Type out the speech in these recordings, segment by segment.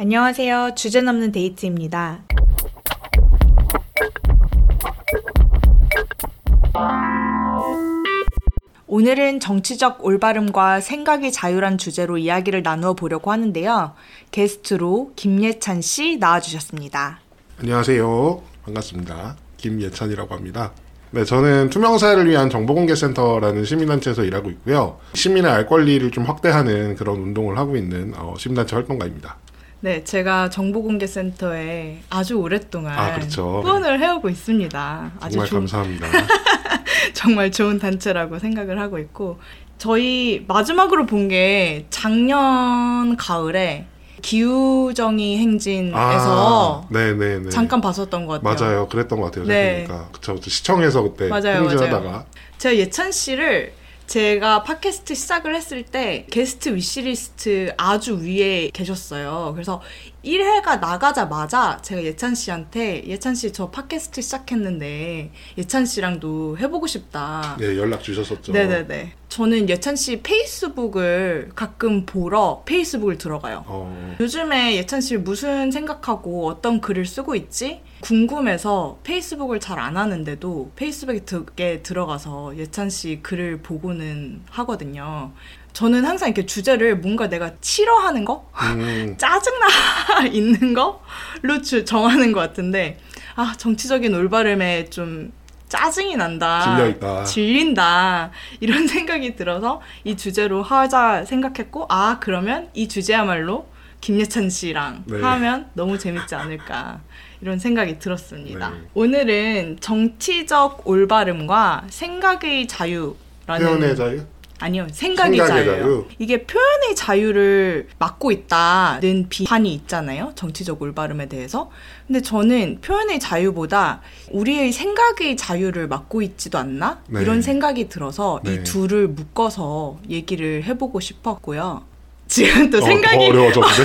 안녕하세요. 주제 넘는 데이트입니다. 오늘은 정치적 올바름과 생각이 자유란 주제로 이야기를 나누어 보려고 하는데요. 게스트로 김예찬 씨 나와주셨습니다. 안녕하세요. 반갑습니다. 김예찬이라고 합니다. 네, 저는 투명사회를 위한 정보공개센터라는 시민단체에서 일하고 있고요. 시민의 알 권리를 좀 확대하는 그런 운동을 하고 있는 어, 시민단체 활동가입니다. 네, 제가 정보공개센터에 아주 오랫동안 아, 그렇죠. 후원을 해오고 있습니다. 정말 좋- 감사합니다. 정말 좋은 단체라고 생각을 하고 있고 저희 마지막으로 본 게 작년 가을에 기후정의 행진에서 아, 네네네. 잠깐 봤었던 것 같아요. 맞아요. 그랬던 것 같아요. 네. 그러니까. 그쵸. 시청에서 그때 맞아요, 행진하다가 맞아요. 제가 예찬 씨를 제가 팟캐스트 시작을 했을 때 게스트 위시리스트 아주 위에 계셨어요. 그래서 1회가 나가자마자 제가 예찬 씨한테 예찬 씨 저 팟캐스트 시작했는데 예찬 씨랑도 해보고 싶다. 네, 연락 주셨었죠. 네네네. 저는 예찬 씨 페이스북을 가끔 보러 페이스북을 들어가요. 어, 요즘에 예찬 씨 무슨 생각하고 어떤 글을 쓰고 있지? 궁금해서 페이스북을 잘 안 하는데도 페이스북에 드- 들어가서 예찬 씨 글을 보고는 하거든요. 저는 항상 이렇게 주제를 뭔가 내가 싫어하는 거? 음, 짜증나 있는 거로 주- 정하는 것 같은데, 아, 정치적인 올바름에 좀 짜증이 난다. 질려있다. 질린다. 이런 생각이 들어서 이 주제로 하자 생각했고, 아, 그러면 이 주제야말로 김예찬 씨랑 네. 하면 너무 재밌지 않을까. 이런 생각이 들었습니다. 네. 오늘은 정치적 올바름과 생각의 자유라는 표현의 자유? 아니요, 생각의, 생각의 자유예요. 자유. 이게 표현의 자유를 막고 있다는 비판이 있잖아요. 정치적 올바름에 대해서. 근데 저는 표현의 자유보다 우리의 생각의 자유를 막고 있지도 않나? 네. 이런 생각이 들어서 네. 이 둘을 묶어서 얘기를 해보고 싶었고요. 지금 또 어, 생각이 더 어려워졌는데?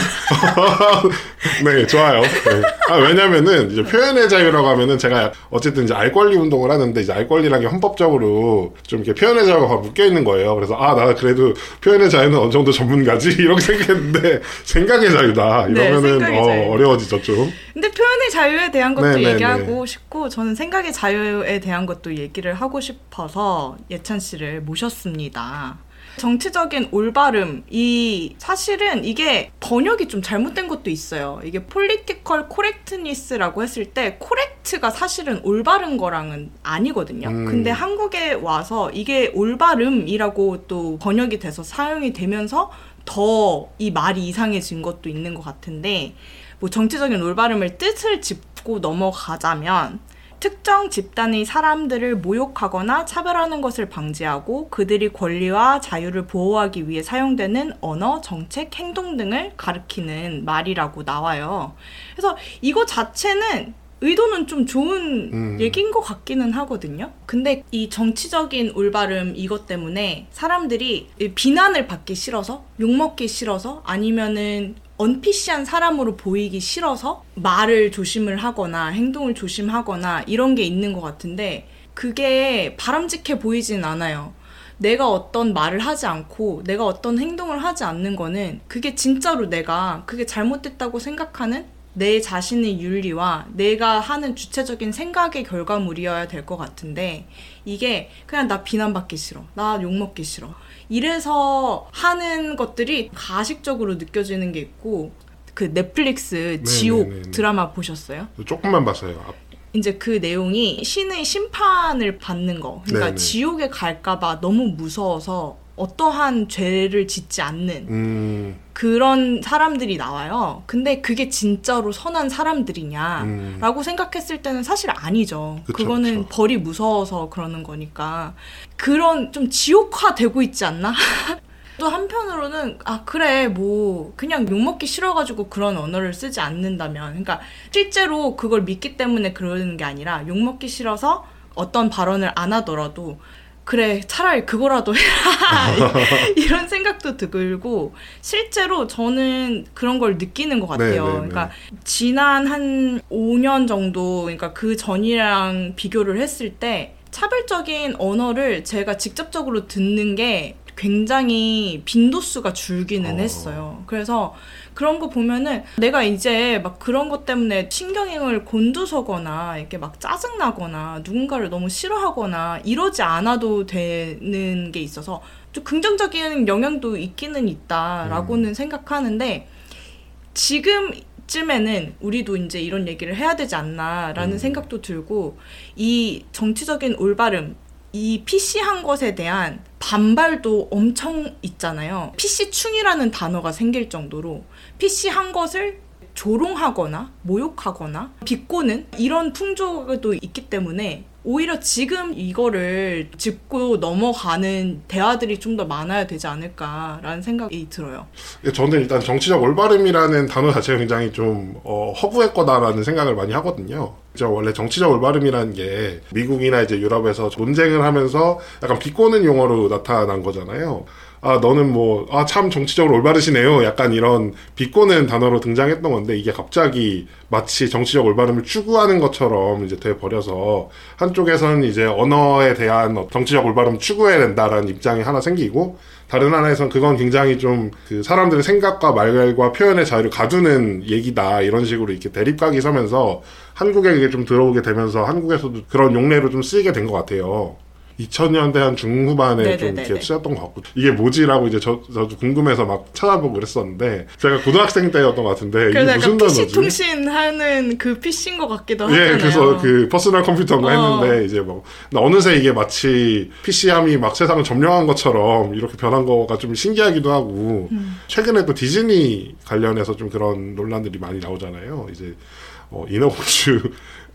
네, 좋아요. 네. 아, 왜냐면은, 이제 표현의 자유라고 하면은 제가 어쨌든 이제 알 권리 운동을 하는데, 이제 알 권리라는 게 헌법적으로 좀 이렇게 표현의 자유가 묶여 있는 거예요. 그래서, 아, 나 그래도 표현의 자유는 어느 정도 전문가지? 이렇게 생각했는데, 생각의 자유다. 네, 이러면은, 생각의 어, 자유. 어려워지죠, 좀. 근데 표현의 자유에 대한 것도 네, 네, 얘기하고 싶고 저는 생각의 자유에 대한 것도 얘기를 하고 싶어서 예찬 씨를 모셨습니다. 정치적인 올바름 이 사실은 이게 번역이 좀 잘못된 것도 있어요. 이게 political correctness라고 했을 때 correct가 사실은 올바른 거랑은 아니거든요. 음. 근데 한국에 와서 이게 올바름이라고 또 번역이 돼서 사용이 되면서 더 이 말이 이상해진 것도 있는 것 같은데 뭐 정치적인 올바름을 뜻을 짚고 넘어가자면 특정 집단의 사람들을 모욕하거나 차별하는 것을 방지하고 그들이 권리와 자유를 보호하기 위해 사용되는 언어, 정책, 행동 등을 가리키는 말이라고 나와요. 그래서 이거 자체는 의도는 좀 좋은 음. 얘기인 것 같기는 하거든요. 근데 이 정치적인 올바름 이것 때문에 사람들이 이 비난을 받기 싫어서 욕먹기 싫어서 아니면은 언피시한 사람으로 보이기 싫어서 말을 조심을 하거나 행동을 조심하거나 이런 게 있는 것 같은데 그게 바람직해 보이진 않아요. 내가 어떤 말을 하지 않고 내가 어떤 행동을 하지 않는 거는 그게 진짜로 내가 그게 잘못됐다고 생각하는 내 자신의 윤리와 내가 하는 주체적인 생각의 결과물이어야 될 것 같은데 이게 그냥 나 비난받기 싫어. 나 욕먹기 싫어. 이래서 하는 것들이 가식적으로 느껴지는 게 있고 그 넷플릭스 지옥 네네네네. 드라마 보셨어요? 조금만 봤어요. 아, 이제 그 내용이 신의 심판을 받는 거. 그러니까 네네. 지옥에 갈까봐 너무 무서워서 어떠한 죄를 짓지 않는 음, 그런 사람들이 나와요. 근데 그게 진짜로 선한 사람들이냐? 음. 라고 생각했을 때는 사실 아니죠. 그쵸, 그거는 그쵸. 벌이 무서워서 그러는 거니까. 그런 좀 지옥화 되고 있지 않나? 또 한편으로는 아 그래 뭐 그냥 욕먹기 싫어가지고 그런 언어를 쓰지 않는다면 그러니까 실제로 그걸 믿기 때문에 그러는 게 아니라 욕먹기 싫어서 어떤 발언을 안 하더라도 그래 차라리 그거라도 해라 이런 생각도 들고 실제로 저는 그런 걸 느끼는 것 같아요. 네, 네, 네. 그러니까 지난 한 5년 정도 그러니까 그 전이랑 비교를 했을 때 차별적인 언어를 제가 직접적으로 듣는 게 굉장히 빈도수가 줄기는 어. 했어요. 그래서 그런 거 보면은 내가 이제 막 그런 것 때문에 신경을 곤두서거나 이렇게 막 짜증나거나 누군가를 너무 싫어하거나 이러지 않아도 되는 게 있어서 좀 긍정적인 영향도 있기는 있다라고는 생각하는데 지금 쯤에는 우리도 이제 이런 얘기를 해야 되지 않나라는 생각도 들고 이 정치적인 올바름 이 PC한 것에 대한 반발도 엄청 있잖아요. PC충이라는 단어가 생길 정도로 PC한 것을 조롱하거나 모욕하거나 비꼬는 이런 풍조도 있기 때문에 오히려 지금 이거를 짚고 넘어가는 대화들이 좀 더 많아야 되지 않을까라는 생각이 들어요. 저는 일단 정치적 올바름이라는 단어 자체가 굉장히 좀 어, 허구의 거다라는 생각을 많이 하거든요. 저 원래 정치적 올바름이라는 게 미국이나 이제 유럽에서 논쟁을 하면서 약간 비꼬는 용어로 나타난 거잖아요. 아 너는 뭐 아 참 정치적으로 올바르시네요. 약간 이런 비꼬는 단어로 등장했던 건데 이게 갑자기 마치 정치적 올바름을 추구하는 것처럼 이제 돼 버려서 한쪽에서는 이제 언어에 대한 정치적 올바름 추구해야 된다라는 입장이 하나 생기고 다른 하나에선 그건 굉장히 좀 그 사람들의 생각과 말과 표현의 자유를 가두는 얘기다 이런 식으로 이렇게 대립각이 서면서 한국에 이게 좀 들어오게 되면서 한국에서도 그런 용례로 좀 쓰이게 된 것 같아요. 2000년대 한 중후반에 좀 네네네네. 이렇게 쓰였던 것 같고 이게 뭐지라고 이제 저, 저도 궁금해서 막 찾아보고 그랬었는데 제가 고등학생 때였던 것 같은데 이게 무슨 단어지? 통신 하는 그 PC인 것 같기도 하잖아요. 예, 그래서 그 퍼스널 컴퓨터인가 어. 했는데 이제 뭐 어느새 이게 마치 PC함이 막 세상을 점령한 것처럼 이렇게 변한 거가 좀 신기하기도 하고 음. 최근에 또 디즈니 관련해서 좀 그런 논란들이 많이 나오잖아요. 이제 어, 인어공주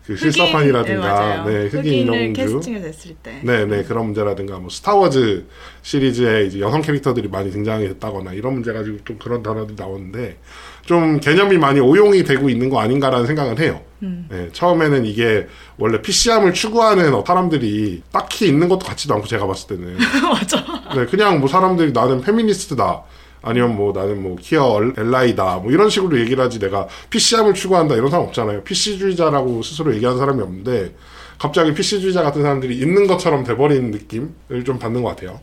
그 실사판이라든가 네, 맞아요. 네, 흑인 인어공주 캐스팅을 했을 때. 네, 네, 그런 문제라든가, 뭐, 스타워즈 시리즈에 이제 여성 캐릭터들이 많이 등장이 됐다거나, 이런 문제 가지고 좀 그런 단어들이 나오는데, 좀 개념이 많이 오용이 되고 있는 거 아닌가라는 생각은 해요. 네, 처음에는 이게 원래 PC함을 추구하는 어, 사람들이 딱히 있는 것도 같지도 않고, 제가 봤을 때는. 맞아. 네, 그냥 뭐 사람들이 나는 페미니스트다. 아니면 뭐 나는 뭐 키어 엘라이다. 뭐 이런 식으로 얘기를 하지 내가 PC함을 추구한다. 이런 사람 없잖아요. PC주의자라고 스스로 얘기하는 사람이 없는데 갑자기 PC주의자 같은 사람들이 있는 것처럼 돼버리는 느낌을 좀 받는 것 같아요.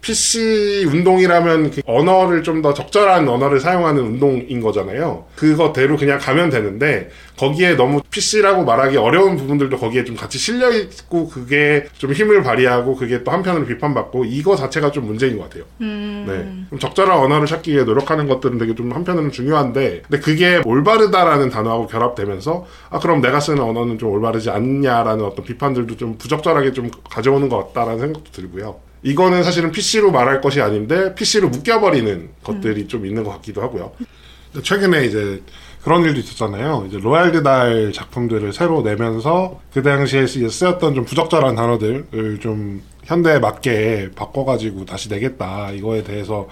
PC 운동이라면 그 언어를 좀 더 적절한 언어를 사용하는 운동인 거잖아요. 그거대로 그냥 가면 되는데 거기에 너무 PC라고 말하기 어려운 부분들도 거기에 좀 같이 실려 있고 그게 좀 힘을 발휘하고 그게 또 한편으로 비판받고 이거 자체가 좀 문제인 것 같아요. 네. 좀 적절한 언어를 찾기 위해 노력하는 것들은 되게 좀 한편으로는 중요한데, 근데 그게 올바르다라는 단어하고 결합되면서, 아, 그럼 내가 쓰는 언어는 좀 올바르지 않냐라는 어떤 비판들도 좀 부적절하게 좀 가져오는 것 같다라는 생각도 들고요. 이거는 사실은 PC로 말할 것이 아닌데, PC로 묶여버리는 것들이 좀 있는 것 같기도 하고요. 최근에 이제 그런 일도 있었잖아요. 이제 로얄드 달 작품들을 새로 내면서 그 당시에 쓰- 쓰였던 좀 부적절한 단어들을 좀 현대에 맞게 바꿔가지고 다시 내겠다. 이거에 대해서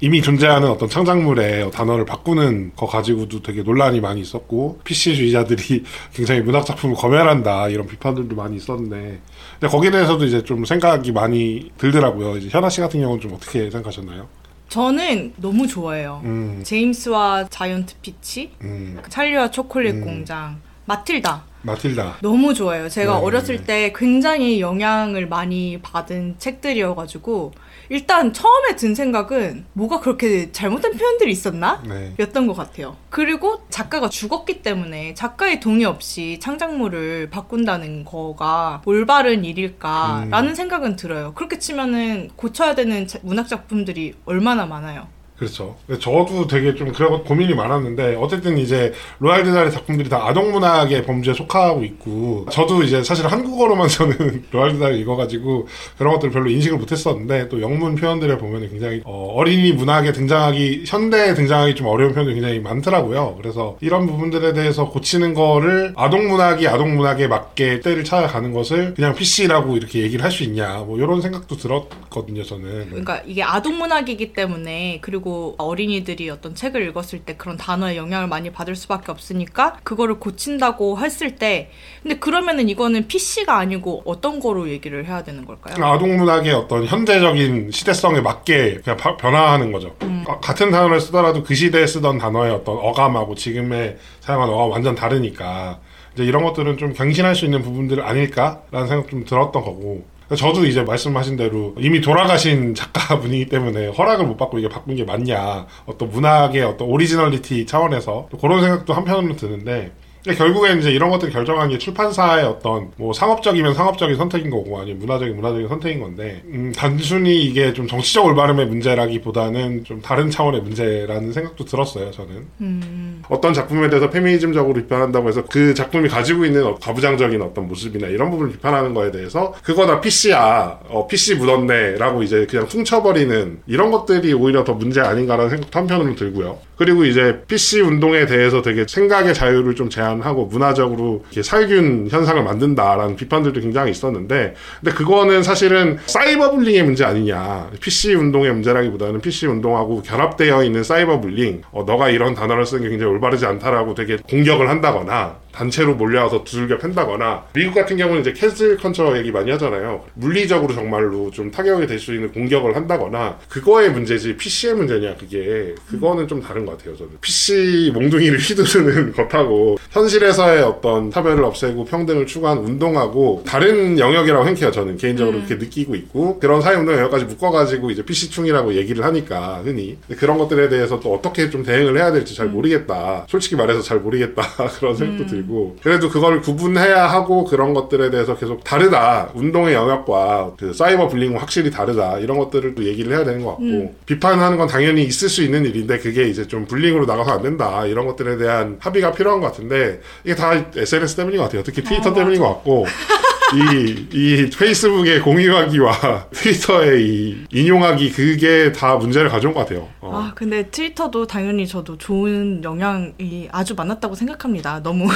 이미 존재하는 어떤 창작물의 단어를 바꾸는 거 가지고도 되게 논란이 많이 있었고 PC주의자들이 굉장히 문학 작품을 검열한다 이런 비판들도 많이 있었는데 근데 거기에 대해서도 이제 좀 생각이 많이 들더라고요. 이제 현아 씨 같은 경우는 좀 어떻게 생각하셨나요? 저는 너무 좋아해요. 음, 제임스와 자이언트 피치, 음, 찰리와 초콜릿 음. 공장, 마틸다. 마틸다. 너무 좋아요. 제가 네, 어렸을 네. 때 굉장히 영향을 많이 받은 책들이어가지고 일단 처음에 든 생각은 뭐가 그렇게 잘못된 표현들이 있었나? 네. 였던 것 같아요. 그리고 작가가 죽었기 때문에 작가의 동의 없이 창작물을 바꾼다는 거가 올바른 일일까라는 생각은 들어요. 그렇게 치면은 고쳐야 되는 자- 문학 작품들이 얼마나 많아요. 그렇죠. 저도 되게 좀 그런 고민이 많았는데 어쨌든 이제 로얄드 달의 작품들이 다 아동 문학의 범주에 속하고 있고 저도 이제 사실 한국어로만 저는 로얄드 달을 읽어가지고 그런 것들 을 별로 인식을 못했었는데 또 영문 표현들을 보면 굉장히 어, 린이 문학에 등장하기 현대에 등장하기 좀 어려운 표현들이 굉장히 많더라고요. 그래서 이런 부분들에 대해서 고치는 거를 아동 문학이 아동 문학에 맞게 때를 찾아가는 것을 그냥 PC라고 이렇게 얘기를 할 수 있냐 뭐 이런 생각도 들었거든요. 저는. 그러니까 이게 아동 문학이기 때문에 그리고 어린이들이 어떤 책을 읽었을 때 그런 단어의 영향을 많이 받을 수밖에 없으니까 그거를 고친다고 했을 때 근데 그러면은 이거는 PC가 아니고 어떤 거로 얘기를 해야 되는 걸까요? 아동문학의 어떤 현대적인 시대성에 맞게 그냥 바- 변화하는 거죠. 아, 같은 단어를 쓰더라도 그 시대에 쓰던 단어의 어떤 어감하고 지금의 사용하는 어감 완전 다르니까 이제 이런 것들은 좀 경신할 수 있는 부분들 아닐까라는 생각 좀 들었던 거고. 저도 이제 말씀하신 대로 이미 돌아가신 작가분이기 때문에 허락을 못 받고 이게 바꾼 게 맞냐 어떤 문학의 어떤 originality 차원에서 그런 생각도 한편으로 드는데 결국엔 이제 이런 것들 결정한 게 출판사의 어떤 뭐 상업적이면 상업적인 선택인 거고 아니면 문화적인 문화적인 선택인 건데 음, 단순히 이게 좀 정치적 올바름의 문제라기보다는 좀 다른 차원의 문제라는 생각도 들었어요 저는 음. 어떤 작품에 대해서 페미니즘적으로 비판한다고 해서 그 작품이 가지고 있는 가부장적인 어떤 모습이나 이런 부분을 비판하는 거에 대해서 그거 다 PC야 어, PC 묻었네라고 이제 그냥 퉁쳐버리는 이런 것들이 오히려 더 문제 아닌가라는 생각도 한편으로 들고요 그리고 이제 PC 운동에 대해서 되게 생각의 자유를 좀 제한 하고 문화적으로 살균 현상을 만든다라는 비판들도 굉장히 있었는데, 근데 그거는 사실은 사이버 불링의 문제 아니냐. PC 운동의 문제라기보다는 PC 운동하고 결합되어 있는 cyber bullying, 어, 너가 이런 단어를 쓰는 게 굉장히 올바르지 않다라고 되게 공격을 한다거나, 단체로 몰려와서 두들겨 팬다거나 미국 같은 경우는 이제 cancel culture 얘기 많이 하잖아요. 물리적으로 정말로 좀 타격이 될 수 있는 공격을 한다거나 그거의 문제지 PC의 문제냐 그게 그거는 좀 다른 것 같아요. 저는 PC 몽둥이를 휘두르는 것하고 현실에서의 어떤 차별을 없애고 평등을 추구한 운동하고 다른 영역이라고 생각해요. 저는 개인적으로 음. 그렇게 느끼고 있고 그런 사회운동 영역까지 묶어가지고 이제 PC충이라고 얘기를 하니까 흔히 그런 것들에 대해서 또 어떻게 좀 대응을 해야 될지 잘 음. 모르겠다. 솔직히 말해서 잘 모르겠다 그런 생각도 음. 들고. 들고 그래도 그걸 구분해야 하고 그런 것들에 대해서 계속 다르다. 운동의 영역과 그 사이버 불링은 확실히 다르다. 이런 것들을 또 얘기를 해야 되는 것 같고 음. 비판하는 건 당연히 있을 수 있는 일인데 그게 이제 좀 불링으로 나가서 안 된다. 이런 것들에 대한 합의가 필요한 것 같은데 이게 다 SNS 때문인 것 같아요. 특히 트위터 아, 때문인 것 같고 이, 이 페이스북의 공유하기와 트위터의 이 인용하기 그게 다 문제를 가져온 것 같아요. 어. 아, 근데 트위터도 당연히 저도 좋은 영향이 아주 많았다고 생각합니다. 너무.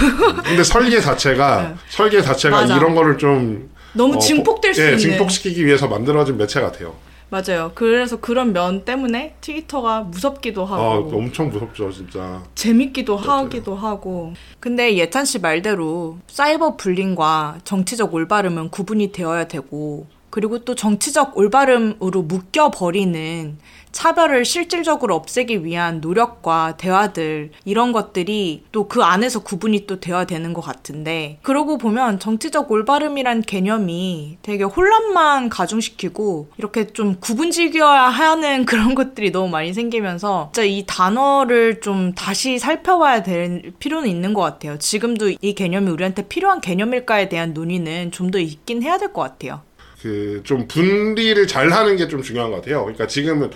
근데 설계 자체가, 네. 설계 자체가 맞아. 이런 거를 좀. 너무 어, 증폭될 수 예, 있는. 증폭시키기 위해서 만들어진 매체 같아요. 맞아요. 그래서 그런 면 때문에 트위터가 무섭기도 하고. 아, 엄청 무섭죠, 진짜. 재밌기도 맞아요. 하기도 하고. 근데 예찬 씨 말대로 사이버 불링과 정치적 올바름은 구분이 되어야 되고, 그리고 또 정치적 올바름으로 묶여버리는 차별을 실질적으로 없애기 위한 노력과 대화들 이런 것들이 또 그 안에서 구분이 또 되어야 되는 것 같은데 그러고 보면 정치적 올바름이란 개념이 되게 혼란만 가중시키고 이렇게 좀 구분 지겨야 하는 그런 것들이 너무 많이 생기면서 진짜 이 단어를 좀 다시 살펴봐야 될 필요는 있는 것 같아요. 지금도 이 개념이 우리한테 필요한 개념일까에 대한 논의는 좀 더 있긴 해야 될 것 같아요. 그 좀 분리를 잘 하는 게 좀 중요한 것 같아요. 그러니까 지금은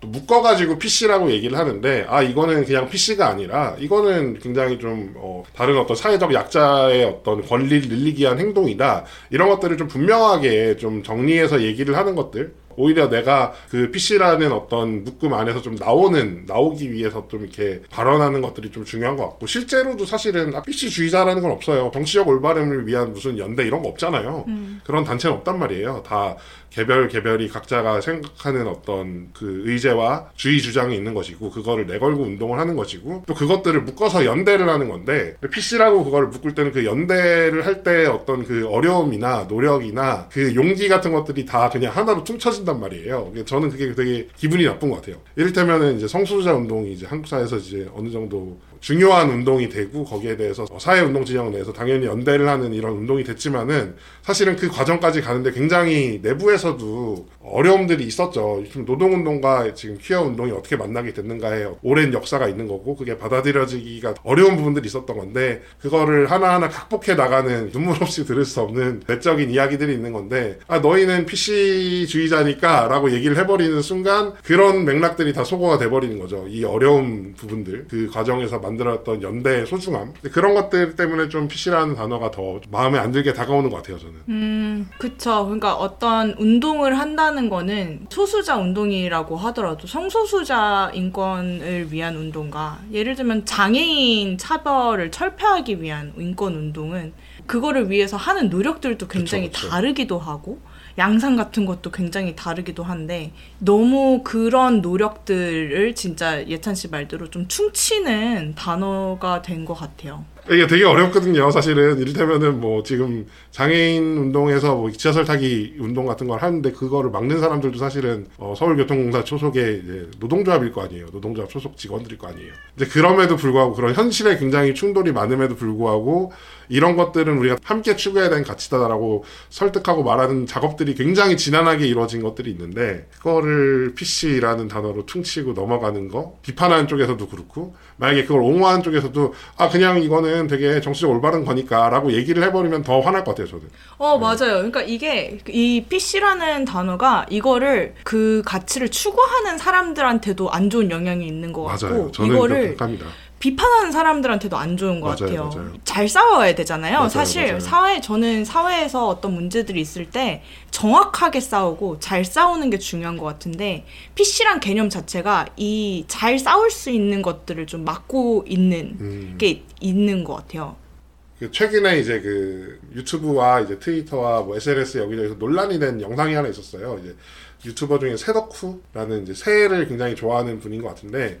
또 묶어가지고 PC라고 얘기를 하는데 아 이거는 그냥 PC가 아니라 이거는 굉장히 좀 어, 다른 어떤 사회적 약자의 어떤 권리를 늘리기 위한 행동이다 이런 것들을 좀 분명하게 좀 정리해서 얘기를 하는 것들 오히려 내가 그 PC라는 어떤 묶음 안에서 좀 나오는 나오기 위해서 좀 이렇게 발언하는 것들이 좀 중요한 것 같고 실제로도 사실은 PC주의자라는 건 없어요. 정치적 올바름을 위한 무슨 연대 이런 거 없잖아요. 음. 그런 단체는 없단 말이에요. 다 개별 개별이 각자가 생각하는 어떤 그 의제와 주의 주장이 있는 것이고 그거를 내걸고 운동을 하는 것이고 또 그것들을 묶어서 연대를 하는 건데 PC라고 그거를 묶을 때는 그 연대를 할 때 어떤 그 어려움이나 노력이나 그 용기 같은 것들이 다 그냥 하나로 퉁쳐진단 말이에요. 저는 그게 되게 기분이 나쁜 것 같아요. 이를테면은 이제 성소수자 운동이 이제 한국 사회에서 이제 어느 정도 중요한 운동이 되고 거기에 대해서 사회운동 진영 내에서 당연히 연대를 하는 이런 운동이 됐지만은 사실은 그 과정까지 가는데 굉장히 내부에서도 어려움들이 있었죠. 지금 노동운동과 지금 퀴어 운동이 어떻게 만나게 됐는가에 오랜 역사가 있는 거고 그게 받아들여지기가 어려운 부분들이 있었던 건데 그거를 하나하나 극복해 나가는 눈물 없이 들을 수 없는 내적인 이야기들이 있는 건데 아 너희는 PC주의자니까 라고 얘기를 해버리는 순간 그런 맥락들이 다 소거가 돼버리는 거죠. 이 어려운 부분들 그 과정에서 만들었던 연대의 소중함 그런 것들 때문에 좀 PC라는 단어가 더 마음에 안 들게 다가오는 것 같아요 저는. 음, 그쵸. 그러니까 어떤 운동을 한다 는 거는 소수자 운동이라고 하더라도 성소수자 인권을 위한 운동과 예를 들면 장애인 차별을 철폐하기 위한 인권 운동은 그거를 위해서 하는 노력들도 굉장히 그쵸, 그쵸. 다르기도 하고 양상 같은 것도 굉장히 다르기도 한데 너무 그런 노력들을 진짜 예찬 씨 말대로 좀 퉁치는 단어가 된 것 같아요. 이게 되게 어렵거든요. 사실은 이를테면은 뭐 지금 장애인 운동에서 뭐 지하철 타기 운동 같은 걸 하는데 그거를 막는 사람들도 사실은 어 서울교통공사 소속의 노동조합일 거 아니에요. 노동조합 소속 직원들일 거 아니에요. 이제 그럼에도 불구하고 그런 현실에 굉장히 충돌이 많음에도 불구하고 이런 것들은 우리가 함께 추구해야 되는 가치다라고 설득하고 말하는 작업들이 굉장히 지난하게 이루어진 것들이 있는데 그거를 PC라는 단어로 퉁치고 넘어가는 거 비판하는 쪽에서도 그렇고 만약에 그걸 옹호하는 쪽에서도 아 그냥 이거는 되게 정치적 올바른 거니까라고 얘기를 해버리면 더 화날 것 같아요 저는. 어 맞아요. 그러니까 이게 이 PC라는 단어가 이거를 그 가치를 추구하는 사람들한테도 안 좋은 영향이 있는 것 같고 맞아요. 저는 이거를 합니다. 비판하는 사람들한테도 안 좋은 것 맞아요, 같아요. 맞아요. 잘 싸워야 되잖아요. 맞아요, 사실. 사회 저는 사회에서 어떤 문제들이 있을 때 정확하게 싸우고 잘 싸우는 게 중요한 것 같은데 PC란 개념 자체가 이 잘 싸울 수 있는 것들을 좀 막고 있는 음. 게 있는 것 같아요. 그 최근에 이제 그 유튜브와 이제 트위터와 뭐 SNS 여기저기서 논란이 된 영상이 하나 있었어요. 이제 유튜버 중에 새덕후라는 이제 새를 굉장히 좋아하는 분인 것 같은데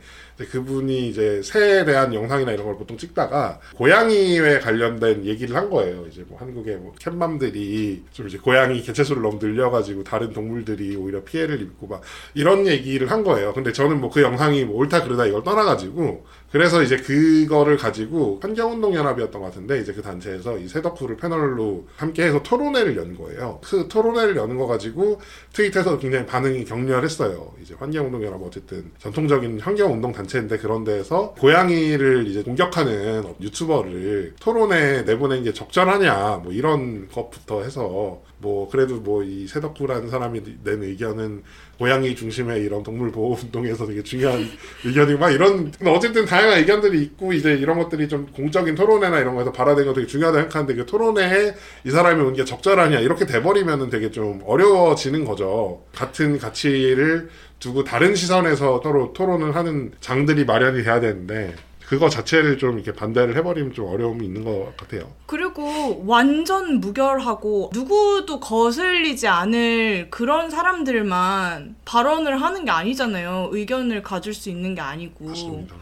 그분이 이제 새에 대한 영상이나 이런 걸 보통 찍다가 고양이에 관련된 얘기를 한 거예요. 이제 뭐 한국의 뭐 캣맘들이 좀 이제 고양이 개체수를 너무 늘려가지고 다른 동물들이 오히려 피해를 입고 막 이런 얘기를 한 거예요. 근데 저는 뭐 그 영상이 뭐 옳다 그르다 이걸 떠나가지고 그래서 이제 그거를 가지고 환경운동연합이었던 것 같은데 이제 그 단체에서 이 새덕후를 패널로 함께해서 토론회를 연 거예요. 그 토론회를 여는 거 가지고 트위터에서 굉장히 반응이 격렬했어요. 이제 환경운동연합 어쨌든 전통적인 환경운동 단체인데 그런 데에서 고양이를 이제 공격하는 유튜버를 토론회 내보낸 게 적절하냐 뭐 이런 것부터 해서 뭐 그래도 뭐이 새덕후라는 사람이 낸 의견은 고양이 중심의 이런 동물 보호 운동에서 되게 중요한 의견이고 막 이런 근데 어쨌든 다양한 의견들이 있고 이제 이런 것들이 좀 공적인 토론회나 이런 거에서 발화된 거 되게 중요하다 생각하는데 그 토론회에 이 사람이 온 게 적절하냐 이렇게 돼버리면은 되게 좀 어려워지는 거죠. 같은 가치를 두고 다른 시선에서 서로 토론을 하는 장들이 마련이 돼야 되는데 그거 자체를 좀 이렇게 반대를 해버리면 좀 어려움이 있는 것 같아요. 그리고 완전 무결하고 누구도 거슬리지 않을 그런 사람들만 발언을 하는 게 아니잖아요. 의견을 가질 수 있는 게 아니고. 맞습니다.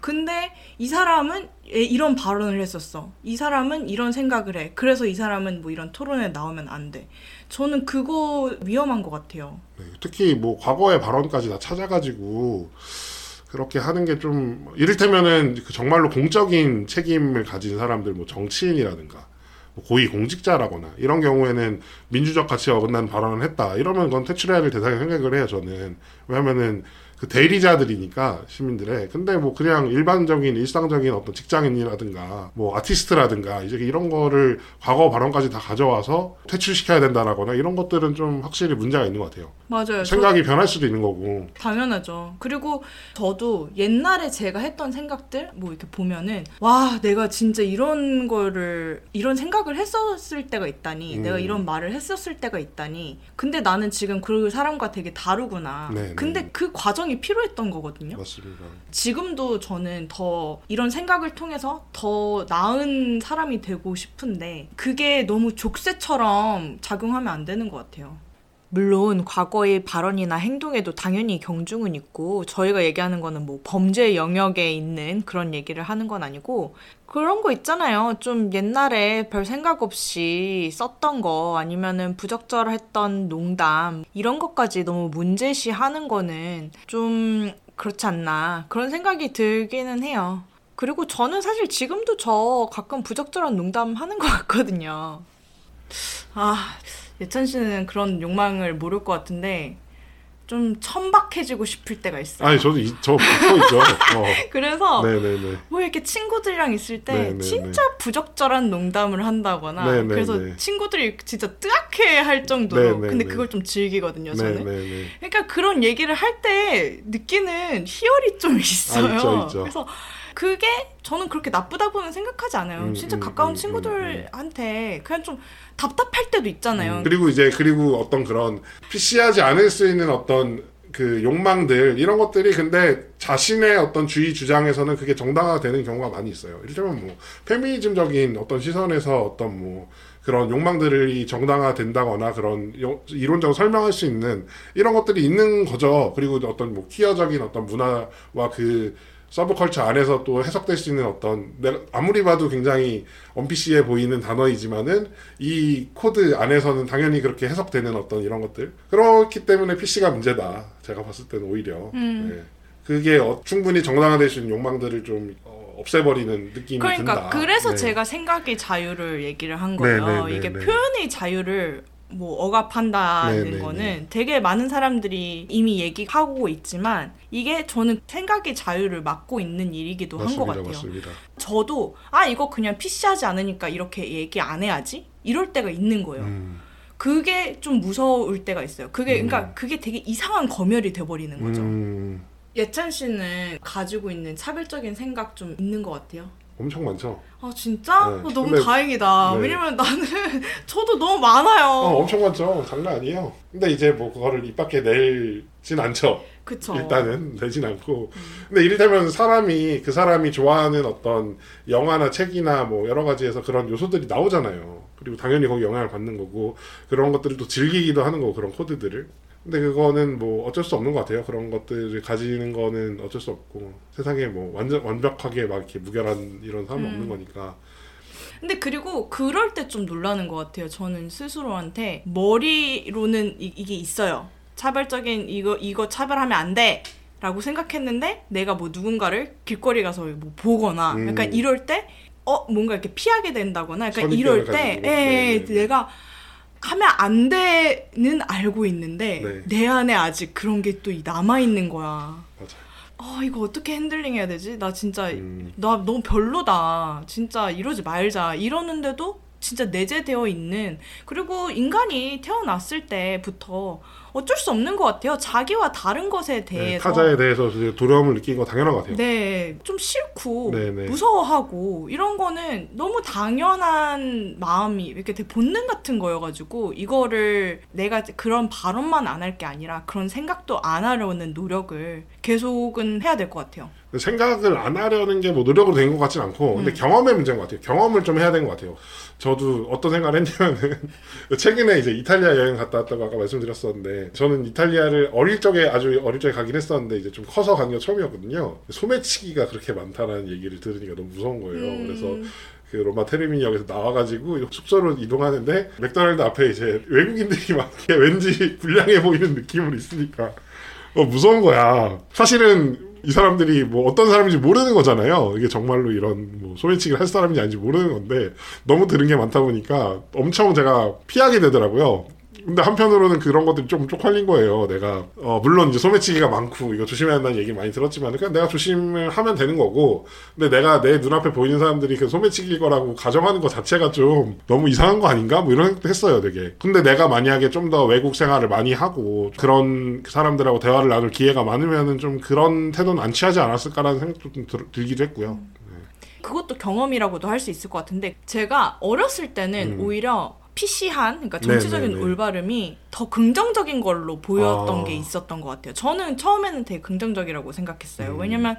근데 이 사람은 예, 이런 발언을 했었어. 이 사람은 이런 생각을 해. 그래서 이 사람은 뭐 이런 토론에 나오면 안 돼. 저는 그거 위험한 것 같아요. 네, 특히 뭐 과거의 발언까지 다 찾아가지고 그렇게 하는 게 좀 이를테면은 그 정말로 공적인 책임을 가진 사람들 뭐 정치인이라든가 뭐 고위 공직자라거나 이런 경우에는 민주적 가치에 어긋나는 발언을 했다. 이러면 그건 퇴출해야 될 대상이 생각을 해요 저는. 왜냐면은 그 대리자들이니까 시민들의 근데 뭐 그냥 일반적인 일상적인 어떤 직장인이라든가 뭐 아티스트라든가 이제 이런 거를 과거 발언까지 다 가져와서 퇴출시켜야 된다라거나 이런 것들은 좀 확실히 문제가 있는 것 같아요 맞아요. 저- 생각이 변할 수도 있는 거고 당연하죠. 그리고 저도 옛날에 제가 했던 생각들 뭐 이렇게 보면은 와 내가 진짜 이런 거를 이런 생각을 했었을 때가 있다니 음. 내가 이런 말을 했었을 때가 있다니 근데 나는 지금 그 사람과 되게 다르구나. 네, 네. 근데 그 과정 이 필요했던 거거든요. 맞습니다 지금도 저는 더 이런 생각을 통해서 더 나은 사람이 되고 싶은데 그게 너무 족쇄처럼 작용하면 안 되는 것 같아요. 물론 과거의 발언이나 행동에도 당연히 경중은 있고 저희가 얘기하는 거는 뭐 범죄 영역에 있는 그런 얘기를 하는 건 아니고 그런 거 있잖아요. 좀 옛날에 별 생각 없이 썼던 거 아니면은 부적절했던 농담 이런 것까지 너무 문제시 하는 거는 좀 그렇지 않나 그런 생각이 들기는 해요. 그리고 저는 사실 지금도 저 가끔 부적절한 농담 하는 것 같거든요. 아, 예찬 씨는 그런 욕망을 모를 것 같은데 좀 천박해지고 싶을 때가 있어요. 아니 저도 이, 저 있죠 어. 그래서 네네네 뭐 이렇게 친구들이랑 있을 때 네, 네, 진짜 부적절한 농담을 한다거나 네, 네, 그래서 네. 친구들이 진짜 뜨악해 할 정도로 네, 네, 근데 네. 그걸 좀 즐기거든요 저는 네네네 그러니까 그런 얘기를 할 때 느끼는 희열이 좀 있어요 아, 있죠, 있죠. 그래서 그게 저는 그렇게 나쁘다고는 생각하지 않아요 음, 진짜 음, 가까운 음, 친구들한테 그냥 좀 답답할 때도 있잖아요 음, 그리고 이제 그리고 어떤 그런 PC하지 않을 수 있는 어떤 그 욕망들 이런 것들이 근데 자신의 어떤 주의 주장에서는 그게 정당화되는 경우가 많이 있어요. 이를테면 뭐 페미니즘적인 어떤 시선에서 어떤 뭐 그런 욕망들이 정당화된다거나 그런 요- 이론적으로 설명할 수 있는 이런 것들이 있는 거죠. 그리고 어떤 뭐 퀴어적인 어떤 문화와 그 서브컬처 안에서 또 해석될 수 있는 어떤 내가 아무리 봐도 굉장히 un-PC해 보이는 단어이지만은 이 코드 안에서는 당연히 그렇게 해석되는 어떤 이런 것들 그렇기 때문에 PC가 문제다 제가 봤을 때는 오히려 음. 네. 그게 어, 충분히 정당화될 수 있는 욕망들을 좀 어, 없애버리는 느낌이 그러니까 든다. 그래서 네. 제가 생각의 자유를 얘기를 한 거예요. 네, 네, 네, 이게 네. 표현의 자유를 뭐 억압한다는 네, 네, 거는 네. 되게 많은 사람들이 이미 얘기하고 있지만 이게 저는 생각의 자유를 막고 있는 일이기도 한 것 같아요. 맞습니다. 저도 아 이거 그냥 PC하지 않으니까 이렇게 얘기 안 해야지 이럴 때가 있는 거예요. 음, 그게 좀 무서울 때가 있어요. 그게 그러니까 그게 되게 이상한 검열이 돼 버리는 거죠. 음, 예찬 씨는 가지고 있는 차별적인 생각 좀 있는 것 같아요. 엄청 많죠. 아 진짜? 네, 어, 너무 근데- 다행이다. 네. 왜냐면 나는 저도 너무 많아요. 어, 엄청 많죠. 장난 아니에요. 근데 이제 뭐 그거를 입 밖에 내진 않죠. 그쵸. 일단은 내진 않고. 근데 이를테면 사람이 그 사람이 좋아하는 어떤 영화나 책이나 뭐 여러 가지에서 그런 요소들이 나오잖아요. 그리고 당연히 거기 영향을 받는 거고 그런 것들을 또 즐기기도 하는 거고 그런 코드들을. 근데 그거는 뭐 어쩔 수 없는 것 같아요. 그런 것들을 가지는 거는 어쩔 수 없고 세상에 뭐 완전 완벽하게 막 이렇게 무결한 이런 사람은 음. 없는 거니까. 근데 그리고 그럴 때 좀 놀라는 것 같아요. 저는 스스로한테 머리로는 이, 이게 있어요. 차별적인 이거 이거 차별하면 안 돼. 라고 생각했는데 내가 뭐 누군가를 길거리 가서 뭐 보거나 음. 약간 이럴 때 어 뭔가 이렇게 피하게 된다거나 약간 이럴 때 가지고. 예, 예, 네, 네. 내가 하면 안 돼는 알고 있는데 네. 내 안에 아직 그런 게 또 남아 있는 거야. 맞아. 아 이거 어떻게 핸들링 해야 되지? 나 진짜 음. 나 너무 별로다. 진짜 이러지 말자. 이러는데도 진짜 내재되어 있는 그리고 인간이 태어났을 때부터 어쩔 수 없는 것 같아요. 자기와 다른 것에 네, 대해서 타자에 대해서 두려움을 느낀 거 당연한 것 같아요. 네, 좀 싫고 네, 네. 무서워하고 이런 거는 너무 당연한 마음이 이렇게 되게 본능 같은 거여가지고 이거를 내가 그런 발언만 안 할 게 아니라 그런 생각도 안 하려는 노력을 계속은 해야 될 것 같아요. 생각을 안 하려는 게 뭐 노력으로 된 것 같진 않고 근데 음. 경험의 문제인 것 같아요. 경험을 좀 해야 되는 것 같아요. 저도 어떤 생각을 했냐면은 최근에 이제 이탈리아 여행 갔다 왔다고 아까 말씀드렸었는데 저는 이탈리아를 어릴 적에 아주 어릴 적에 가긴 했었는데 이제 좀 커서 간 게 처음이었거든요. 소매치기가 그렇게 많다라는 얘기를 들으니까 너무 무서운 거예요. 음. 그래서 그 로마 테르미니역에서 나와가지고 숙소로 이동하는데 맥도날드 앞에 이제 외국인들이 막 왠지 불량해 보이는 느낌으로 있으니까 어, 무서운 거야. 사실은 이 사람들이 뭐 어떤 사람인지 모르는 거잖아요. 이게 정말로 이런 뭐 소매치기를 할 사람인지 아닌지 모르는 건데 너무 들은 게 많다 보니까 엄청 제가 피하게 되더라고요. 근데 한편으로는 그런 것들이 좀 쪽팔린 거예요. 내가 어, 물론 이제 소매치기가 많고 이거 조심해야 한다는 얘기 많이 들었지만 그냥 내가 조심을 하면 되는 거고 근데 내가 내 눈앞에 보이는 사람들이 그 소매치기일 거라고 가정하는 것 자체가 좀 너무 이상한 거 아닌가? 뭐 이런 생각도 했어요, 되게. 근데 내가 만약에 좀 더 외국 생활을 많이 하고 그런 사람들하고 대화를 나눌 기회가 많으면은 좀 그런 태도는 안 취하지 않았을까라는 생각도 좀 들, 들기도 했고요. 그것도 경험이라고도 할 수 있을 것 같은데 제가 어렸을 때는 음. 오히려 PC한 그러니까 정치적인 네네네. 올바름이 더 긍정적인 걸로 보였던 아. 게 있었던 것 같아요. 저는 처음에는 되게 긍정적이라고 생각했어요. 음. 왜냐면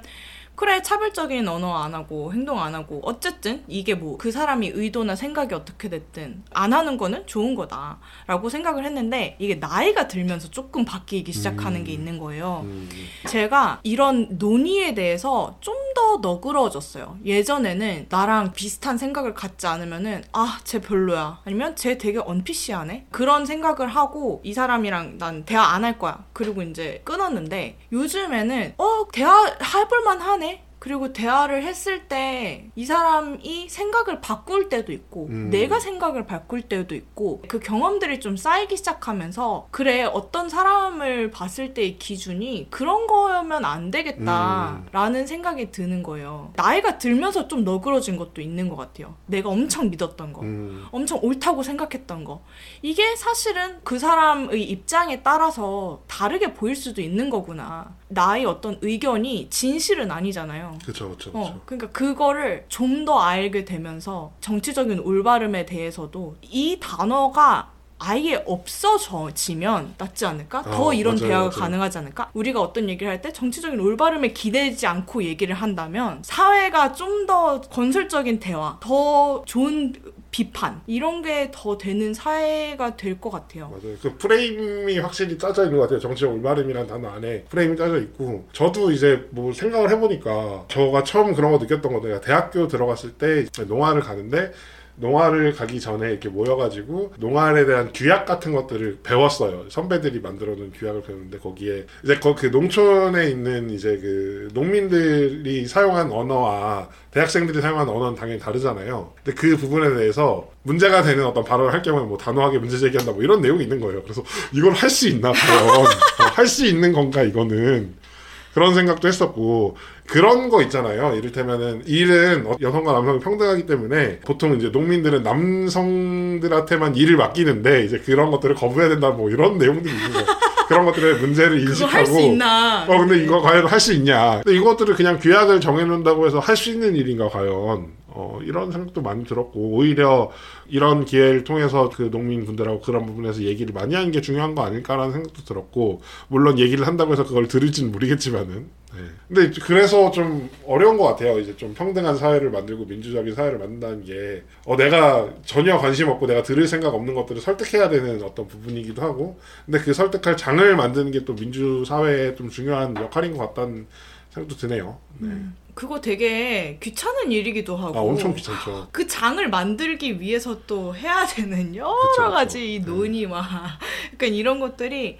그래 차별적인 언어 안 하고 행동 안 하고 어쨌든 이게 뭐 그 사람이 의도나 생각이 어떻게 됐든 안 하는 거는 좋은 거다라고 생각을 했는데 이게 나이가 들면서 조금 바뀌기 시작하는 음. 게 있는 거예요. 음, 제가 이런 논의에 대해서 좀 더 너그러워졌어요. 예전에는 나랑 비슷한 생각을 갖지 않으면은 아, 쟤 별로야. 아니면 쟤 되게 언피시하네. 그런 생각을 하고 이 사람이랑 난 대화 안 할 거야. 그리고 이제 끊었는데 요즘에는 어, 대화 해볼 만하네. 그리고 대화를 했을 때 이 사람이 생각을 바꿀 때도 있고 음. 내가 생각을 바꿀 때도 있고 그 경험들이 좀 쌓이기 시작하면서 그래 어떤 사람을 봤을 때의 기준이 그런 거면 안 되겠다라는 생각이 드는 거예요. 나이가 들면서 좀 너그러진 것도 있는 것 같아요. 내가 엄청 믿었던 거. 음, 엄청 옳다고 생각했던 거. 이게 사실은 그 사람의 입장에 따라서 다르게 보일 수도 있는 거구나. 나의 어떤 의견이 진실은 아니잖아요. 그쵸, 그쵸, 그쵸. 어, 그러니까 그거를 좀 더 알게 되면서 정치적인 올바름에 대해서도 이 단어가 아예 없어지면 낫지 않을까? 더 어, 이런 맞아요, 대화가 맞아요. 가능하지 않을까? 우리가 어떤 얘기를 할 때 정치적인 올바름에 기대지 않고 얘기를 한다면 사회가 좀 더 건설적인 대화, 더 좋은 비판 이런 게 더 되는 사회가 될 것 같아요. 맞아요. 그 프레임이 확실히 짜져 있는 것 같아요. 정치적 올바름이라는 단어 안에 프레임이 짜져 있고 저도 이제 뭐 생각을 해보니까 저가 처음 그런 거 느꼈던 거 내가 대학교 들어갔을 때 농화를 가는데 농화를 가기 전에 이렇게 모여가지고 농활에 대한 규약 같은 것들을 배웠어요. 선배들이 만들어놓은 규약을 배우는데 거기에 이제 그 농촌에 있는 이제 그 농민들이 사용한 언어와 대학생들이 사용한 언어는 당연히 다르잖아요. 근데 그 부분에 대해서 문제가 되는 어떤 발언을 할 경우에 뭐 단호하게 문제 제기한다 뭐 이런 내용이 있는 거예요. 그래서 이걸 할 수 있나 과연 할 수 있는 건가 이거는 그런 생각도 했었고 그런 거 있잖아요. 이를테면은 일은 어, 여성과 남성이 평등하기 때문에 보통 이제 농민들은 남성들한테만 일을 맡기는데 이제 그런 것들을 거부해야 된다 뭐 이런 내용들이 있는 거예요. 그런 것들의 문제를 인식하고 할수 있나? 어 근데 이거 과연 할 수 있냐? 근데 이것들을 그냥 규약을 정해놓는다고 해서 할 수 있는 일인가 과연? 어, 이런 생각도 많이 들었고 오히려 이런 기회를 통해서 그 농민분들하고 그런 부분에서 얘기를 많이 하는 게 중요한 거 아닐까라는 생각도 들었고 물론 얘기를 한다고 해서 그걸 들을지는 모르겠지만은 네. 근데 그래서 좀 어려운 것 같아요 이제 좀 평등한 사회를 만들고 민주적인 사회를 만든다는 게 어, 내가 전혀 관심 없고 내가 들을 생각 없는 것들을 설득해야 되는 어떤 부분이기도 하고 근데 그 설득할 장을 만드는 게 또 민주 사회에 좀 중요한 역할인 것 같다는 생각도 드네요. 네. 음. 그거 되게 귀찮은 일이기도 하고. 아, 엄청 귀찮죠. 그 장을 만들기 위해서 또 해야 되는 여러 그쵸, 가지 그쵸. 네. 논의와 약간 이런 것들이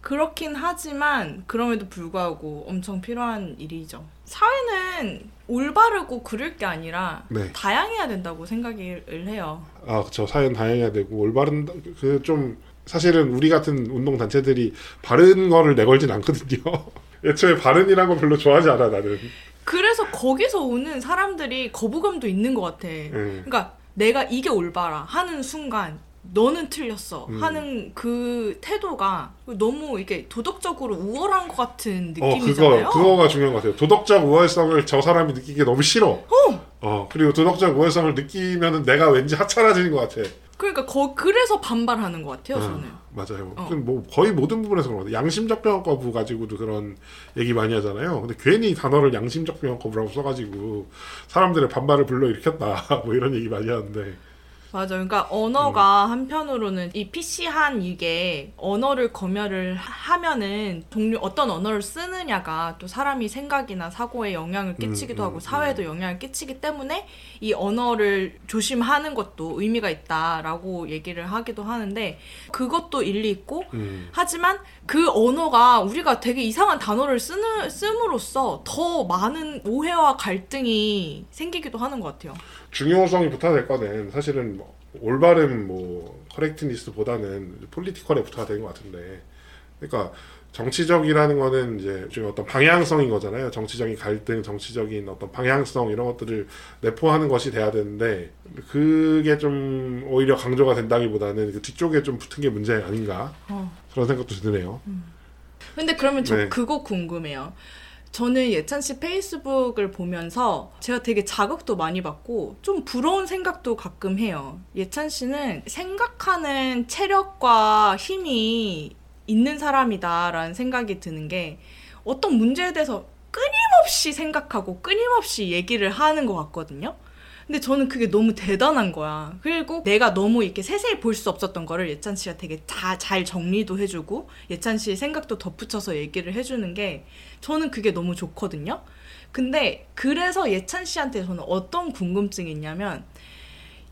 그렇긴 하지만 그럼에도 불구하고 엄청 필요한 일이죠. 사회는 올바르고 그럴 게 아니라 네. 다양해야 된다고 생각을 해요. 아, 그렇죠. 사회는 다양해야 되고 올바른 그 좀 사실은 우리 같은 운동 단체들이 바른 거를 내걸진 않거든요. 애초에 바른이란 거 별로 좋아하지 않아 나는. 그래서 거기서 오는 사람들이 거부감도 있는 것 같아. 음. 그러니까 내가 이게 올바라 하는 순간 너는 틀렸어 음. 하는 그 태도가 너무 이게 도덕적으로 우월한 것 같은 느낌이잖아요. 어, 그거 그거가 중요한 것 같아요. 도덕적 우월성을 저 사람이 느끼기 너무 싫어. 어. 어 그리고 도덕적 우월성을 느끼면은 내가 왠지 하찮아지는 것 같아. 그러니까 거, 그래서 반발하는 것 같아요, 아, 저는. 맞아요. 어. 뭐 거의 모든 부분에서 그런 것 양심적 병원 거부 가지고도 그런 얘기 많이 하잖아요. 근데 괜히 단어를 양심적 병원 거부라고 써가지고 사람들의 반발을 불러 일으켰다. 뭐 이런 얘기 많이 하는데. 맞아. 그러니까 언어가 음. 한편으로는 이 PC한 이게 언어를 검열을 하면은 종류 어떤 언어를 쓰느냐가 또 사람이 생각이나 사고에 영향을 끼치기도 음, 하고 음, 사회에도 음. 영향을 끼치기 때문에 이 언어를 조심하는 것도 의미가 있다라고 얘기를 하기도 하는데 그것도 일리 있고 음. 하지만 그 언어가 우리가 되게 이상한 단어를 쓰는 씀으로써 더 많은 오해와 갈등이 생기기도 하는 것 같아요. 중요성이 붙어야 될 거는 사실은 뭐 올바른 뭐 커렉트니스보다는 폴리티컬에 붙어야 되는 것 같은데 그러니까 정치적이라는 거는 이제 좀 어떤 방향성인 거잖아요. 정치적인 갈등, 정치적인 어떤 방향성 이런 것들을 내포하는 것이 돼야 되는데 그게 좀 오히려 강조가 된다기보다는 그 뒤쪽에 좀 붙은 게 문제 아닌가 어. 그런 생각도 드네요. 음. 근데 그러면 저 네. 그거 궁금해요. 저는 예찬 씨 페이스북을 보면서 제가 되게 자극도 많이 받고 좀 부러운 생각도 가끔 해요. 예찬 씨는 생각하는 체력과 힘이 있는 사람이다라는 생각이 드는 게 어떤 문제에 대해서 끊임없이 생각하고 끊임없이 얘기를 하는 것 같거든요. 근데 저는 그게 너무 대단한 거야. 그리고 내가 너무 이렇게 세세히 볼 수 없었던 거를 예찬 씨가 되게 다 잘 정리도 해주고 예찬 씨의 생각도 덧붙여서 얘기를 해주는 게 저는 그게 너무 좋거든요. 근데 그래서 예찬 씨한테 저는 어떤 궁금증이 있냐면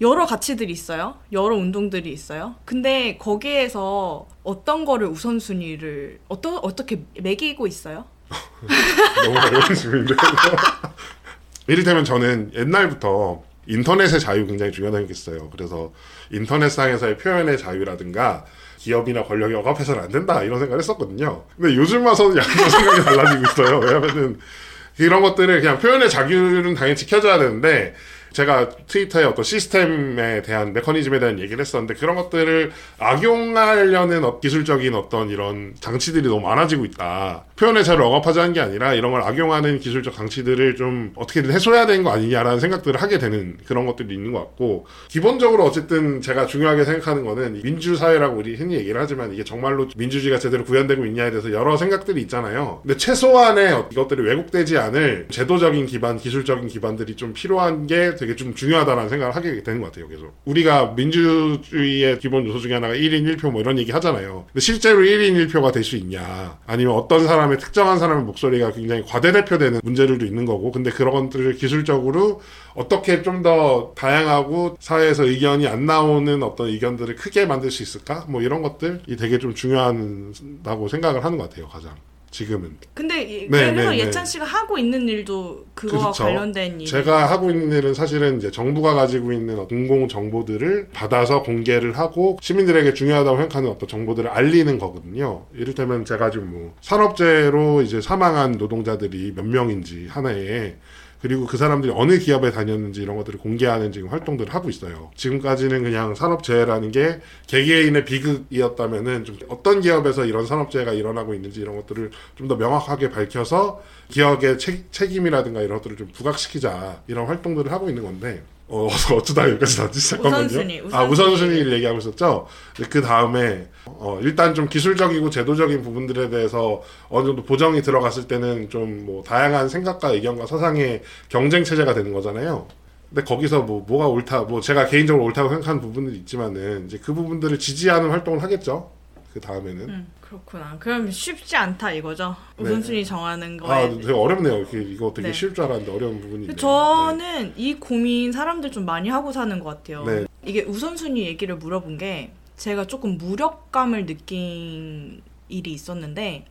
여러 가치들이 있어요. 여러 운동들이 있어요. 근데 거기에서 어떤 거를 우선순위를 어떠, 어떻게 매기고 있어요? 너무 어려운 질문인데. 이를테면 저는 옛날부터 인터넷의 자유 굉장히 중요하다고 생각했어요. 그래서 인터넷상에서의 표현의 자유라든가 기업이나 권력이 억압해서는 안 된다 이런 생각을 했었거든요. 근데 요즘 와서는 약간 생각이 달라지고 있어요. 왜냐면은 이런 것들을 그냥 표현의 자유는 당연히 지켜줘야 되는데 제가 트위터의 어떤 시스템에 대한 메커니즘에 대한 얘기를 했었는데 그런 것들을 악용하려는 어, 기술적인 어떤 이런 장치들이 너무 많아지고 있다. 표현의 자유를 억압하자는 게 아니라 이런 걸 악용하는 기술적 장치들을 좀 어떻게든 해소해야 되는 거 아니냐라는 생각들을 하게 되는 그런 것들이 있는 것 같고 기본적으로 어쨌든 제가 중요하게 생각하는 거는 민주사회라고 우리 흔히 얘기를 하지만 이게 정말로 민주주의가 제대로 구현되고 있냐에 대해서 여러 생각들이 있잖아요. 근데 최소한의 이것들이 왜곡되지 않을 제도적인 기반, 기술적인 기반들이 좀 필요한 게 되게 좀 중요하다는 생각을 하게 되는 것 같아요. 계속 우리가 민주주의의 기본 요소 중에 하나가 1인 1표 뭐 이런 얘기 하잖아요. 근데 실제로 1인 1표가 될 수 있냐? 아니면 어떤 사람의 특정한 사람의 목소리가 굉장히 과대대표되는 문제들도 있는 거고, 근데 그런 것들을 기술적으로 어떻게 좀 더 다양하고 사회에서 의견이 안 나오는 어떤 의견들을 크게 만들 수 있을까? 뭐 이런 것들이 되게 좀 중요하다고 생각을 하는 것 같아요. 가장. 지금은. 근데 이- 네, 그래서 네, 예찬 씨가 하고 있는 일도 그거와 그렇죠. 관련된 일. 제가 하고 있는 일은 사실은 이제 정부가 가지고 있는 공공 정보들을 받아서 공개를 하고 시민들에게 중요하다고 생각하는 어떤 정보들을 알리는 거거든요. 이를테면 제가 지금 뭐 산업재해로 이제 사망한 노동자들이 몇 명인지 하나에 그리고 그 사람들이 어느 기업에 다녔는지 이런 것들을 공개하는 지금 활동들을 하고 있어요. 지금까지는 그냥 산업재해라는 게 개개인의 비극이었다면은 좀 어떤 기업에서 이런 산업재해가 일어나고 있는지 이런 것들을 좀 더 명확하게 밝혀서 기업의 책, 책임이라든가 이런 것들을 좀 부각시키자 이런 활동들을 하고 있는 건데 어, 어쩌다 여기까지 났지? 잠깐만요. 우선순위, 아, 우선순위. 우선순위를 얘기하고 있었죠? 그 다음에, 어, 일단 좀 기술적이고 제도적인 부분들에 대해서 어느 정도 보정이 들어갔을 때는 좀 뭐 다양한 생각과 의견과 사상의 경쟁 체제가 되는 거잖아요. 근데 거기서 뭐, 뭐가 옳다, 뭐 제가 개인적으로 옳다고 생각하는 부분들이 있지만은 이제 그 부분들을 지지하는 활동을 하겠죠? 그 다음에는. 음, 그렇구나. 그럼 쉽지 않다 이거죠. 네. 우선순위 정하는 거에. 아, 되게 어렵네요. 이거 되게 네. 쉬울 줄 알았는데 어려운 부분이네요. 저는 이 고민 사람들 좀 많이 하고 사는 것 같아요. 네. 이게 우선순위 얘기를 물어본 게 제가 조금 무력감을 느낀 일이 있었는데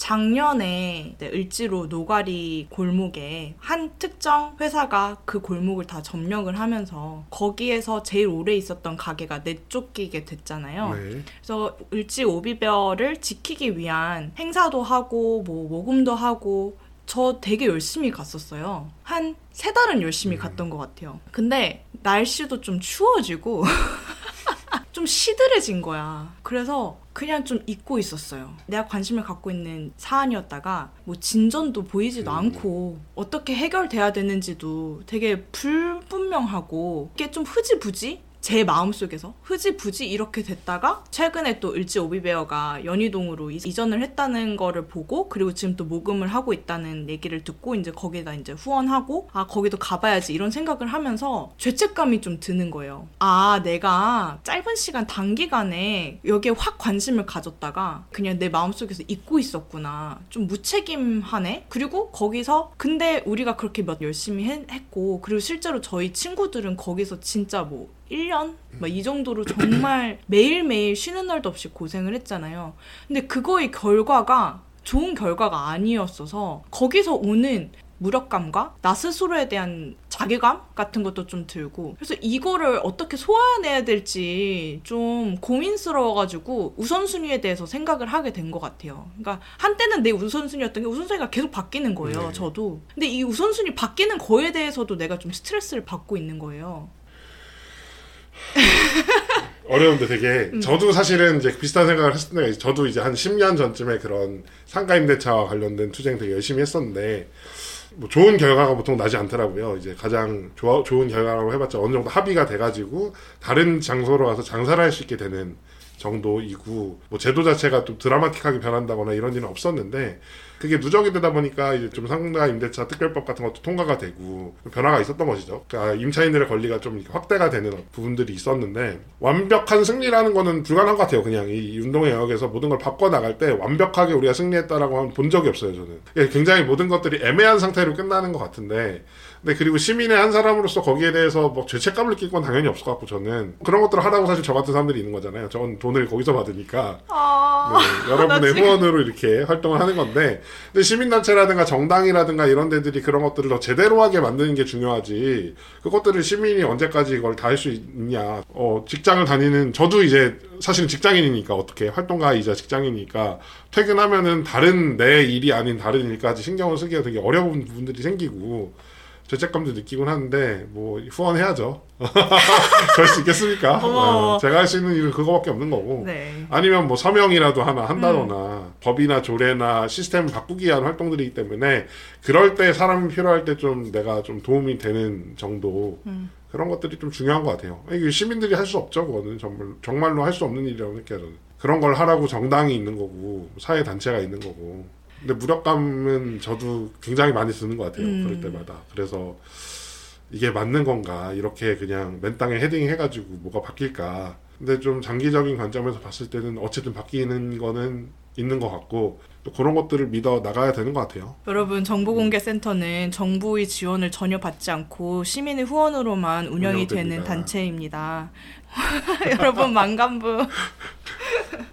작년에 네, 을지로 노가리 골목에 한 특정 회사가 그 골목을 다 점령을 하면서 거기에서 제일 오래 있었던 가게가 내쫓기게 됐잖아요. 네. 그래서 을지 오비별을 지키기 위한 행사도 하고 뭐 모금도 하고 저 되게 열심히 갔었어요. 한 세 달은 열심히 갔던 것 같아요. 근데 날씨도 좀 추워지고 좀 시들해진 거야. 그래서 그냥 좀 잊고 있었어요. 내가 관심을 갖고 있는 사안이었다가 뭐 진전도 보이지도 음. 않고 어떻게 해결돼야 되는지도 되게 불분명하고 이게 좀 흐지부지 제 마음속에서 흐지부지 이렇게 됐다가 최근에 또 을지 오비베어가 연희동으로 이- 이전을 했다는 거를 보고 그리고 지금 또 모금을 하고 있다는 얘기를 듣고 이제 거기다 이제 후원하고 아 거기도 가봐야지 이런 생각을 하면서 죄책감이 좀 드는 거예요. 아 내가 짧은 시간 단기간에 여기에 확 관심을 가졌다가 그냥 내 마음속에서 잊고 있었구나. 좀 무책임하네. 그리고 거기서 근데 우리가 그렇게 몇 열심히 했, 했고 그리고 실제로 저희 친구들은 거기서 진짜 뭐 1년? 막 이 정도로 정말 매일매일 쉬는 날도 없이 고생을 했잖아요. 근데 그거의 결과가 좋은 결과가 아니었어서 거기서 오는 무력감과 나 스스로에 대한 자괴감 같은 것도 좀 들고 그래서 이거를 어떻게 소화해내야 될지 좀 고민스러워가지고 우선순위에 대해서 생각을 하게 된 것 같아요. 그러니까 한때는 내 우선순위였던 게 우선순위가 계속 바뀌는 거예요. 네. 저도. 근데 이 우선순위 바뀌는 거에 대해서도 내가 좀 스트레스를 받고 있는 거예요. 어려운데 되게 음. 저도 사실은 이제 비슷한 생각을 했었는데 저도 이제 한 10년 전쯤에 그런 상가 임대차와 관련된 투쟁 되게 열심히 했었는데 뭐 좋은 결과가 보통 나지 않더라고요. 이제 가장 좋아, 좋은 결과라고 해봤자 어느 정도 합의가 돼가지고 다른 장소로 가서 장사를 할 수 있게 되는 정도이고 뭐 제도 자체가 좀 드라마틱하게 변한다거나 이런 일은 없었는데 그게 누적이 되다 보니까 이제 좀 상가 임대차 특별법 같은 것도 통과가 되고 변화가 있었던 것이죠. 그러니까 임차인들의 권리가 좀 확대가 되는 부분들이 있었는데 완벽한 승리라는 거는 불가능한 것 같아요. 그냥 이 운동의 영역에서 모든 걸 바꿔 나갈 때 완벽하게 우리가 승리했다라고 하면 본 적이 없어요. 저는 예, 굉장히 모든 것들이 애매한 상태로 끝나는 것 같은데 근데 그리고 시민의 한 사람으로서 거기에 대해서 뭐 죄책감을 느낄 건 당연히 없을 것 같고 저는 그런 것들을 하라고 사실 저 같은 사람들이 있는 거잖아요. 저는 돈을 거기서 받으니까. 아, 네, 여러분의 지금- 후원으로 이렇게 활동을 하는 건데, 근데 시민단체라든가 정당이라든가 이런 데들이 그런 것들을 더 제대로 하게 만드는 게 중요하지, 그것들을 시민이 언제까지 이걸 다 할 수 있냐, 어, 직장을 다니는, 저도 이제 사실은 직장인이니까 어떻게, 활동가이자 직장이니까, 퇴근하면은 다른 내 일이 아닌 다른 일까지 신경을 쓰기가 되게 어려운 부분들이 생기고, 죄책감도 느끼곤 하는데, 뭐, 후원해야죠. 그럴 수 있겠습니까? 어, 제가 할 수 있는 일은 그거밖에 없는 거고. 네. 아니면 뭐 서명이라도 하나 한다거나 음. 법이나 조례나 시스템을 바꾸기 위한 활동들이기 때문에 그럴 때 사람이 필요할 때 좀 내가 좀 도움이 되는 정도 음. 그런 것들이 좀 중요한 것 같아요. 이게 시민들이 할 수 없죠, 그거는 정말 정말로 할 수 없는 일이라고 느껴요. 저는. 그런 걸 하라고 정당이 있는 거고 사회 단체가 있는 거고. 근데 무력감은 저도 굉장히 많이 드는 것 같아요. 음. 그럴 때마다. 그래서 이게 맞는 건가 이렇게 그냥 맨 땅에 헤딩 해가지고 뭐가 바뀔까 근데 좀 장기적인 관점에서 봤을 때는 어쨌든 바뀌는 거는 있는 것 같고 또 그런 것들을 믿어 나가야 되는 것 같아요 여러분 정보공개센터는 정부의 지원을 전혀 받지 않고 시민의 후원으로만 운영이 되는 운영됩니다. 단체입니다. 여러분 만간부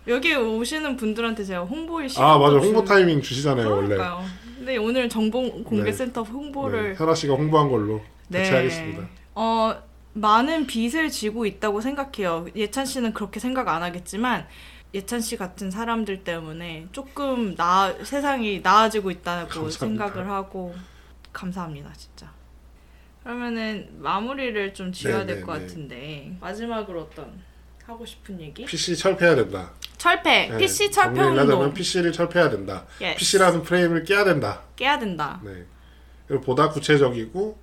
여기 오시는 분들한테 제가 홍보의 시간도 아 맞아 홍보 줄- 타이밍 주시잖아요 원래 그러니까요. 근데 오늘 정보공개센터 홍보를 네, 현아 씨가 홍보한 걸로 대체하겠습니다 어, 많은 빚을 지고 있다고 생각해요. 예찬 씨는 그렇게 생각 안 하겠지만 예찬 씨 같은 사람들 때문에 조금 나 세상이 나아지고 있다고 감사합니다. 생각을 하고 감사합니다, 진짜. 그러면은 마무리를 좀 지어야 될것 네, 네, 네. 같은데 마지막으로 어떤 하고 싶은 얘기? PC 철폐해야 된다 철폐, 네, PC 철폐 운동 PC를 철폐해야 된다 Yes. PC라는 프레임을 깨야 된다 깨야 된다. 네. 그리고 보다 구체적이고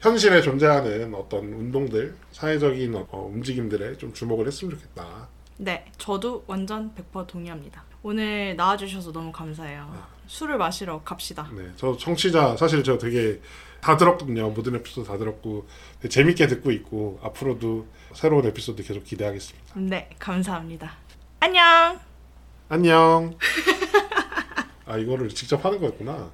현실에 존재하는 어떤 운동들, 사회적인 어, 움직임들에 좀 주목을 했으면 좋겠다. 네, 저도 완전 100% 동의합니다. 오늘 나와주셔서 너무 감사해요. 술을 마시러 갑시다. 네, 저 청취자 사실 저 되게 다 들었거든요. 모든 에피소드 다 들었고 재밌게 듣고 있고 앞으로도 새로운 에피소드 계속 기대하겠습니다. 네, 감사합니다. 안녕! 안녕. 아 이거를 직접 하는 거였구나.